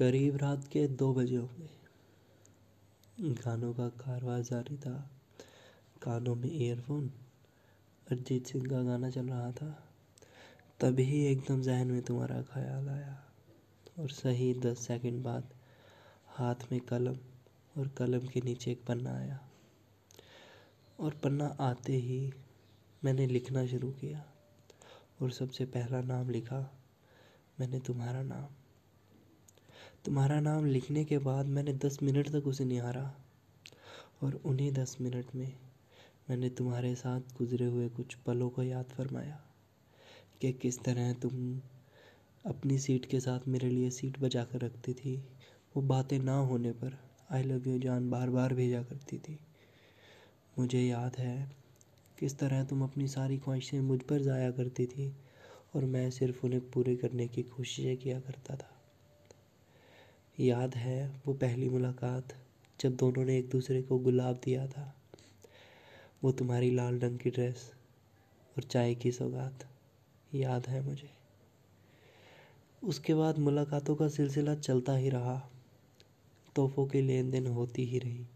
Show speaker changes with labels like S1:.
S1: करीब रात के दो बजे होंगे गानों का कारवां जारी था। कानों में ईयरफोन अरिजीत सिंह का गाना चल रहा था। तभी एकदम जहन में तुम्हारा ख्याल आया और सही दस सेकंड बाद हाथ में कलम और कलम के नीचे एक पन्ना आया। और पन्ना आते ही मैंने लिखना शुरू किया और सबसे पहला नाम लिखा, मैंने तुम्हारा नाम। तुम्हारा नाम लिखने के बाद मैंने दस मिनट तक उसे निहारा और उन्हीं दस मिनट में मैंने तुम्हारे साथ गुजरे हुए कुछ पलों को याद फरमाया कि किस तरह तुम अपनी सीट के साथ मेरे लिए सीट बजा कर रखती थी। वो बातें ना होने पर आई लव यू जान बार बार भेजा करती थी। मुझे याद है किस तरह तुम अपनी सारी ख्वाहिशें मुझ पर ज़ाया करती थी और मैं सिर्फ़ उन्हें पूरे करने की कोशिशें किया करता था। याद है वो पहली मुलाकात जब दोनों ने एक दूसरे को गुलाब दिया था? वो तुम्हारी लाल रंग की ड्रेस और चाय की सौगात। याद है मुझे। उसके बाद मुलाकातों का सिलसिला चलता ही रहा। तोहफों की लेन देन होती ही रही।